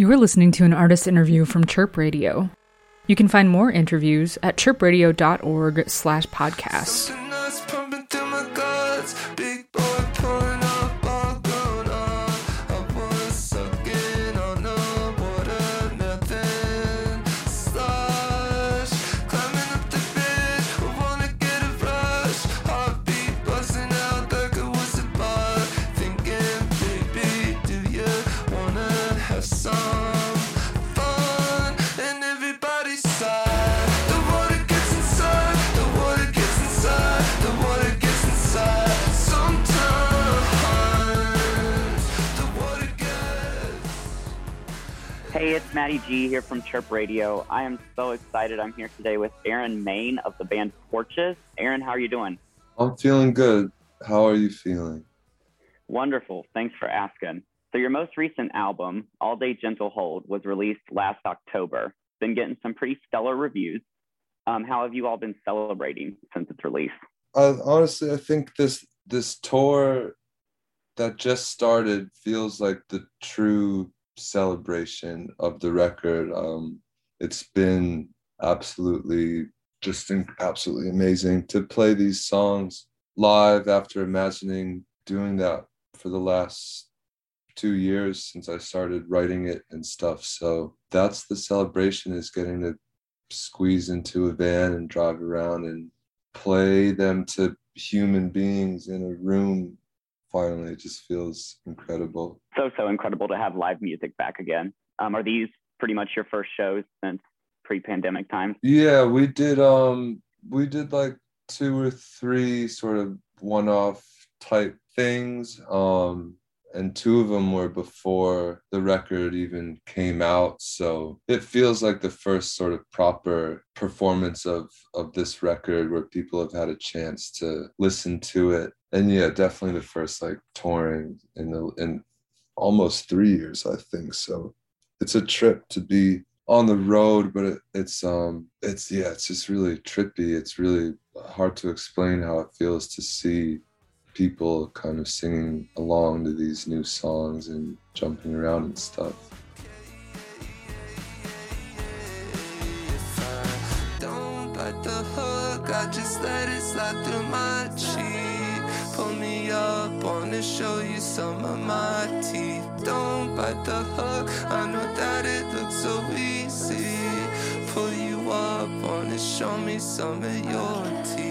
You are listening to an artist interview from Chirp Radio. You can find more interviews at chirpradio.org slash podcasts. Matty G here from Chirp Radio. I am so excited. I'm here today with Aaron Maine of the band Porches. Aaron, how are you doing? I'm feeling good. How are you feeling? Wonderful. Thanks for asking. So, your most recent album, All Day Gentle Hold, was released last October. Been getting some pretty stellar reviews. Um, how have you all been celebrating since its release? I, honestly, I think this this tour that just started feels like the true celebration of the record. Um, it's been absolutely just absolutely amazing to play these songs live after imagining doing that for the last two years since I started writing it and stuff. So that's the celebration is getting to squeeze into a van and drive around and play them to human beings in a room finally it just feels incredible So, so incredible to have live music back again. Um, are these pretty much your first shows since pre pandemic times? yeah we did um we did like two or three sort of one-off type things um and two of them were before the record even came out so it feels like the first sort of proper performance of of this record where people have had a chance to listen to it. And yeah definitely the first like touring in the in almost three years i think so it's a trip to be on the road but it, it's um it's yeah it's just really trippy. It's really hard to explain how it feels to see people kind of singing along to these new songs and jumping around and stuff show you some of my teeth. Don't bite the hook, I know that it looks so easy. Pull you up, show me some of your teeth.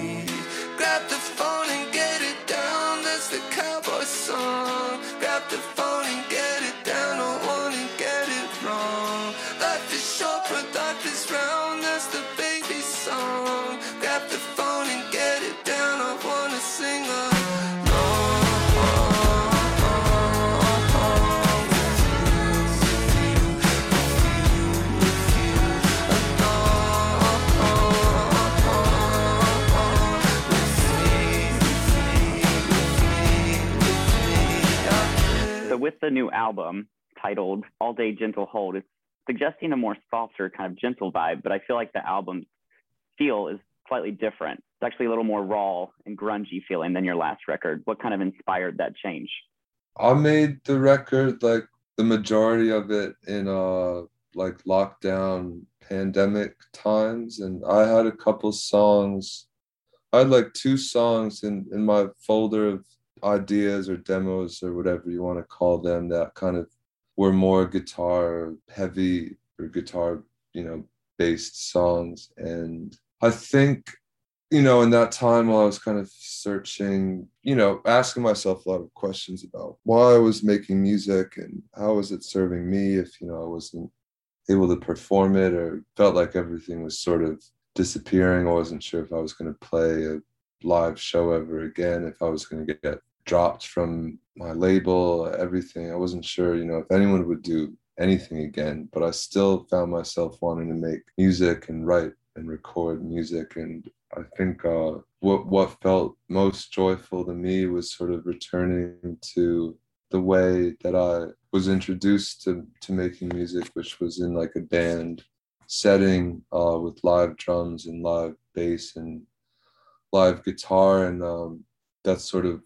The new album titled All Day Gentle Hold, it's suggesting a more softer, kind of gentle vibe, but I feel like the album's feel is slightly different. It's actually a little more raw and grungy feeling than your last record. What kind of inspired that change? I made the record like the majority of it in uh like lockdown pandemic times and I had a couple songs I had like two songs in in my folder of ideas or demos or whatever you want to call them that kind of were more guitar heavy or guitar you know based songs and I think you know, in that time while I was kind of searching, you know, asking myself a lot of questions about why I was making music and how was it serving me if, you know, I wasn't able to perform it or felt like everything was sort of disappearing. I wasn't sure if I was going to play a live show ever again, if I was going to get dropped from my label, everything. I wasn't sure, you know, if anyone would do anything again, but I still found myself wanting to make music and write and record music and I think uh, what what felt most joyful to me was sort of returning to the way that I was introduced to to making music, which was in like a band setting uh, with live drums and live bass and live guitar, and um, that's sort of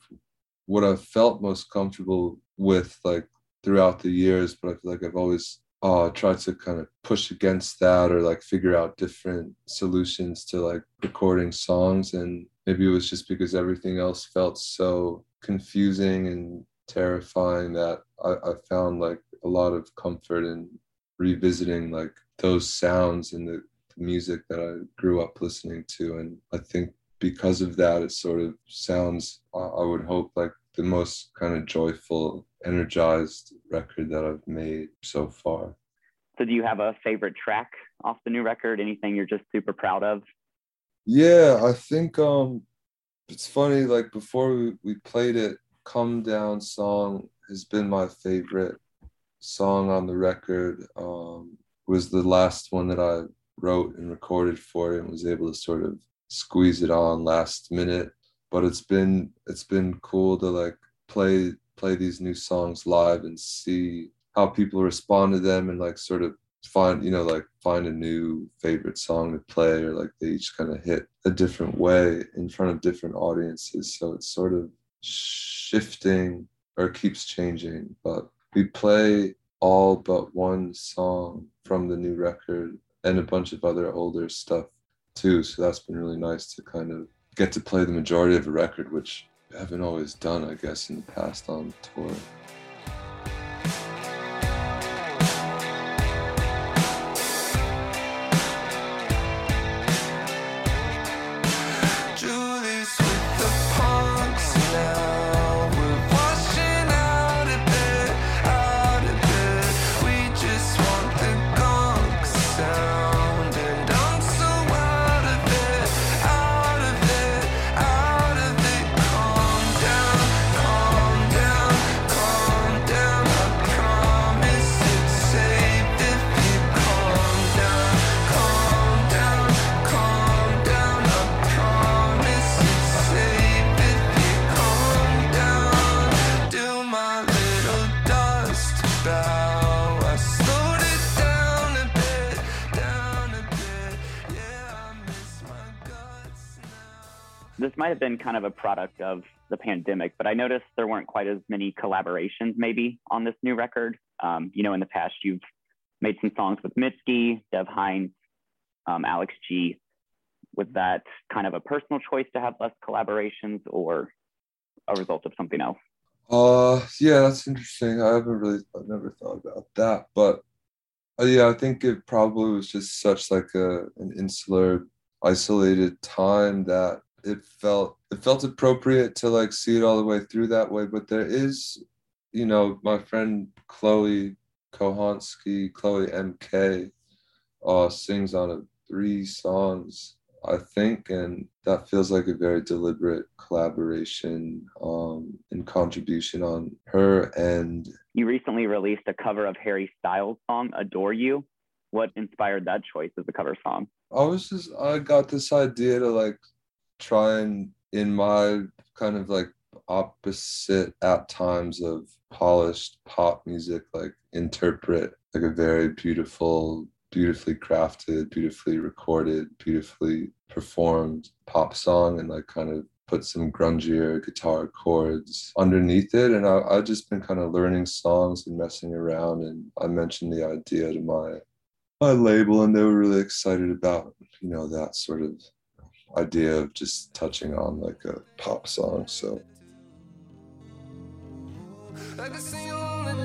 what I've felt most comfortable with, like throughout the years. But I feel like I've always uh try to kind of push against that or like figure out different solutions to like recording songs and maybe it was just because everything else felt so confusing and terrifying that I, I found like a lot of comfort in revisiting like those sounds and the, the music that I grew up listening to and I think because of that it sort of sounds I would hope like the most kind of joyful energized record that I've made so far. So, do you have a favorite track off the new record? Anything you're just super proud of? Yeah, I think um, it's funny. Like before we, we played it, "Come Down" song has been my favorite song on the record. Um, was the last one that I wrote and recorded for it, and was able to sort of squeeze it on last minute. But it's been it's been cool to like play play these new songs live and see how people respond to them and like sort of find you know like find a new favorite song to play or like they each kind of hit a different way in front of different audiences so it's sort of shifting or keeps changing but we play all but one song from the new record and a bunch of other older stuff too so that's been really nice to kind of get to play the majority of a record which haven't always done, I guess, in the past on tour. Might have been kind of a product of the pandemic, but I noticed there weren't quite as many collaborations maybe on this new record. Um, you know, in the past, you've made some songs with Mitski, Dev Hynes, um, Alex G. Was that kind of a personal choice to have less collaborations or a result of something else? Uh, yeah, that's interesting. I haven't really, I've never thought about that, but uh, yeah, I think it probably was just such like a an insular, isolated time that it felt it felt appropriate to like see it all the way through that way but there is you know my friend chloe kohanski chloe mk uh sings on a three songs i think and that feels like a very deliberate collaboration um and contribution on her end you recently released a cover of harry styles song adore you. What inspired that choice as a cover song? I was just i got this idea to like try and in my kind of like opposite at times of polished pop music like interpret like a very beautiful beautifully crafted beautifully recorded beautifully performed pop song and like kind of put some grungier guitar chords underneath it. And I, i've just been kind of learning songs and messing around and i mentioned the idea to my my label and they were really excited about you know that sort of idea of just touching on like a pop song. So. I'm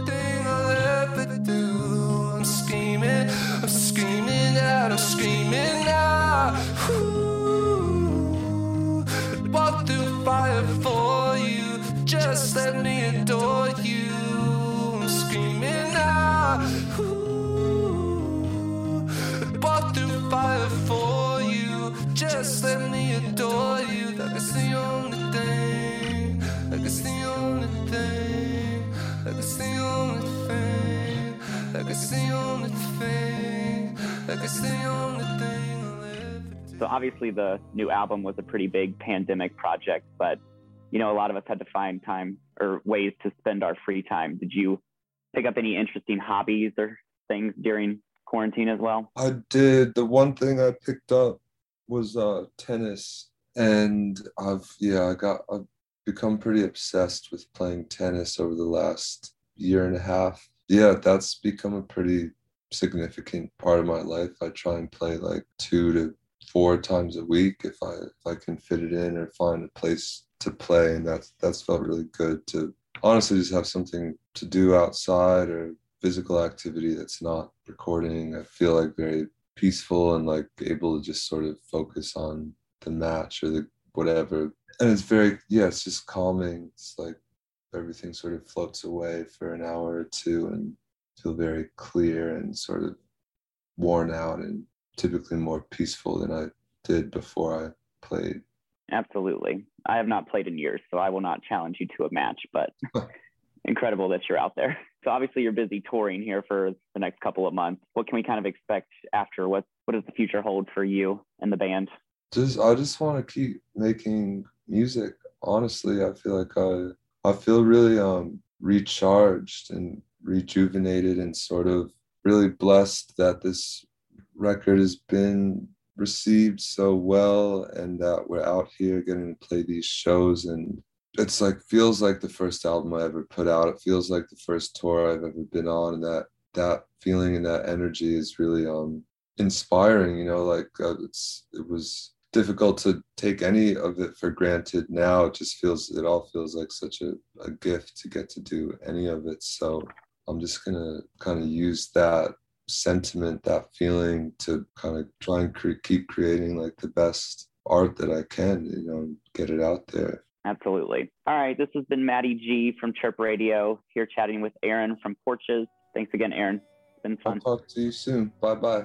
Like it's the only thing. So obviously the new album was a pretty big pandemic project, but you know a lot of us had to find time or ways to spend our free time. Did you pick up any interesting hobbies or things during quarantine as well? I did. The one thing I picked up was uh, tennis, and I've yeah I got I've become pretty obsessed with playing tennis over the last year and a half. Yeah, that's become a pretty significant part of my life. I try and play like two to four times a week if I if I can fit it in or find a place to play, and that's that's felt really good to honestly just have something to do outside or physical activity that's not recording. I feel like very peaceful and like able to just sort of focus on the match or the whatever. And it's very yeah, it's just calming. It's like everything sort of floats away for an hour or two and feel very clear and sort of worn out and typically more peaceful than I did before I played. Absolutely. I have not played in years, so I will not challenge you to a match, but incredible that you're out there. So obviously you're busy touring here for the next couple of months. What can we kind of expect after? What what does the future hold for you and the band? Just I just want to keep making music. Honestly, I feel like I I feel really um recharged and rejuvenated and sort of really blessed that this record has been received so well and that we're out here getting to play these shows and it's like feels like the first album I ever put out. It feels like the first tour I've ever been on, and that that feeling and that energy is really um inspiring. You know, like uh, it's it was difficult to take any of it for granted. Now it just feels it all feels like such a, a gift to get to do any of it. So I'm just gonna kind of use that sentiment, that feeling to kind of try and cre- keep creating like the best art that I can. You know, get it out there. Absolutely. All right. This has been Matty G from Chirp Radio here chatting with Aaron from Porches. Thanks again, Aaron. It's been fun. I'll talk to you soon. Bye bye.